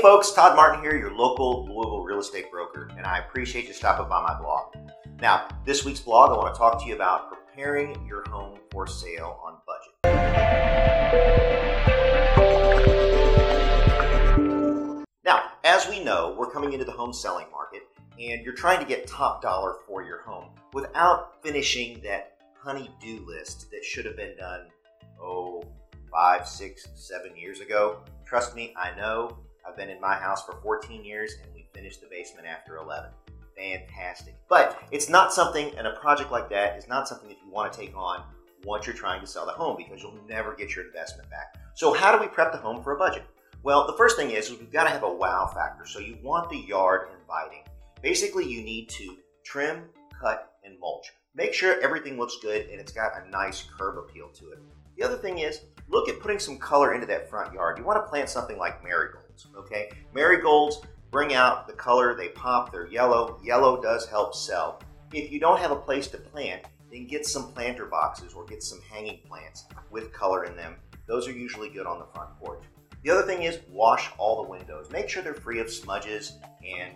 Hey folks, Todd Martin here, your local Louisville real estate broker, and I appreciate you stopping by my blog. Now, this week's blog, I want to talk to you about preparing your home for sale on budget. Now, as we know, we're coming into the home selling market, and you're trying to get top dollar for your home without finishing that honey-do list that should have been done, oh, five, six, seven years ago. Trust me, I know. I've been in my house for 14 years and we finished the basement after 11. Fantastic. But it's not something, and a project like that is not something that you want to take on once you're trying to sell the home because you'll never get your investment back. So, how do we prep the home for a budget? Well, the first thing is, we've got to have a wow factor. So, you want the yard inviting. Basically, you need to trim, cut, and mulch. Make sure everything looks good and it's got a nice curb appeal to it. The other thing is, look at putting some color into that front yard. You want to plant something like okay? Marigolds bring out the color, they pop, they're yellow. Yellow does help sell. If you don't have a place to plant, then get some planter boxes or get some hanging plants with color in them. Those are usually good on the front porch. The other thing is wash all the windows. Make sure they're free of smudges and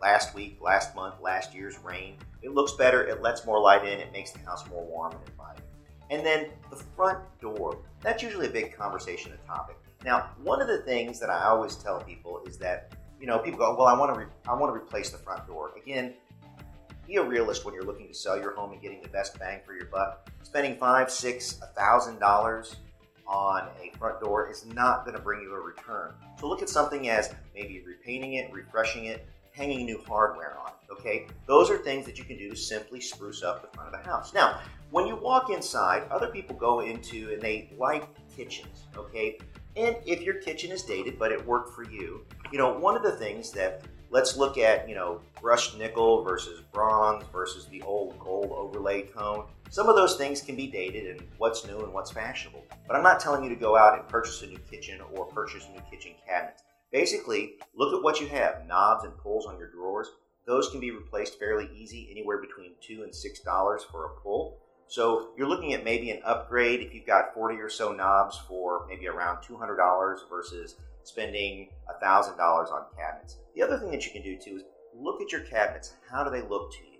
last week, last month, last year's rain. It looks better, it lets more light in, it makes the house more warm and inviting. And then the front door, that's usually a big conversation topic. Now, one of the things that I always tell people is that, you know, people go, well, I want to, re- I want to replace the front door. Again, be a realist when you're looking to sell your home and getting the best bang for your buck. Spending five, six, a thousand dollars on a front door is not going to bring you a return. So look at something as maybe repainting it, refreshing it, hanging new hardware on it. Okay, those are things that you can do to simply spruce up the front of the house. Now, when you walk inside, other people go into and they like kitchens. Okay, and if your kitchen is dated but it worked for you, you know one of the things that let's look at you know brushed nickel versus bronze versus the old gold overlay tone. Some of those things can be dated and what's new and what's fashionable. But I'm not telling you to go out and purchase a new kitchen or purchase new kitchen cabinets. Basically, look at what you have knobs and pulls on your drawers. Those can be replaced fairly easy, anywhere between two and six dollars for a pull. So you're looking at maybe an upgrade if you've got 40 or so knobs for maybe around $200 versus spending $1,000 on cabinets. The other thing that you can do too is look at your cabinets. How do they look to you?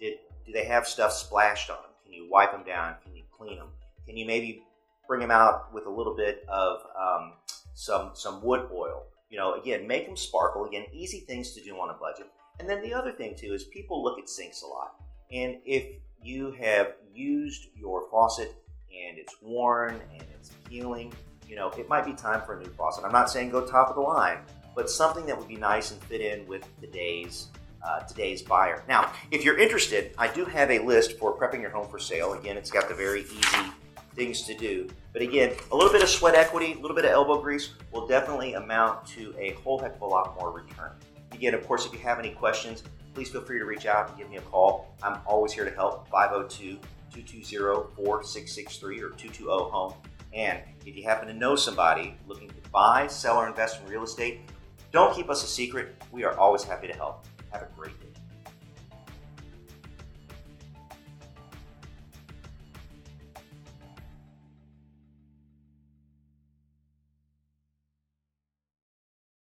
Did, do they have stuff splashed on them? Can you wipe them down? Can you clean them? Can you maybe bring them out with a little bit of um, some, some wood oil? You know, again, make them sparkle. Again, easy things to do on a budget. And then the other thing too is people look at sinks a lot. And if you have used your faucet and it's worn and it's peeling, you know, it might be time for a new faucet. I'm not saying go top of the line, but something that would be nice and fit in with today's uh, today's buyer. Now, if you're interested, I do have a list for prepping your home for sale. Again, it's got the very easy things to do. But again, a little bit of sweat equity, a little bit of elbow grease will definitely amount to a whole heck of a lot more return. Again, of course, if you have any questions, please feel free to reach out and give me a call. I'm always here to help 502 220 4663 or 220 HOME. And if you happen to know somebody looking to buy, sell, or invest in real estate, don't keep us a secret. We are always happy to help. Have a great day.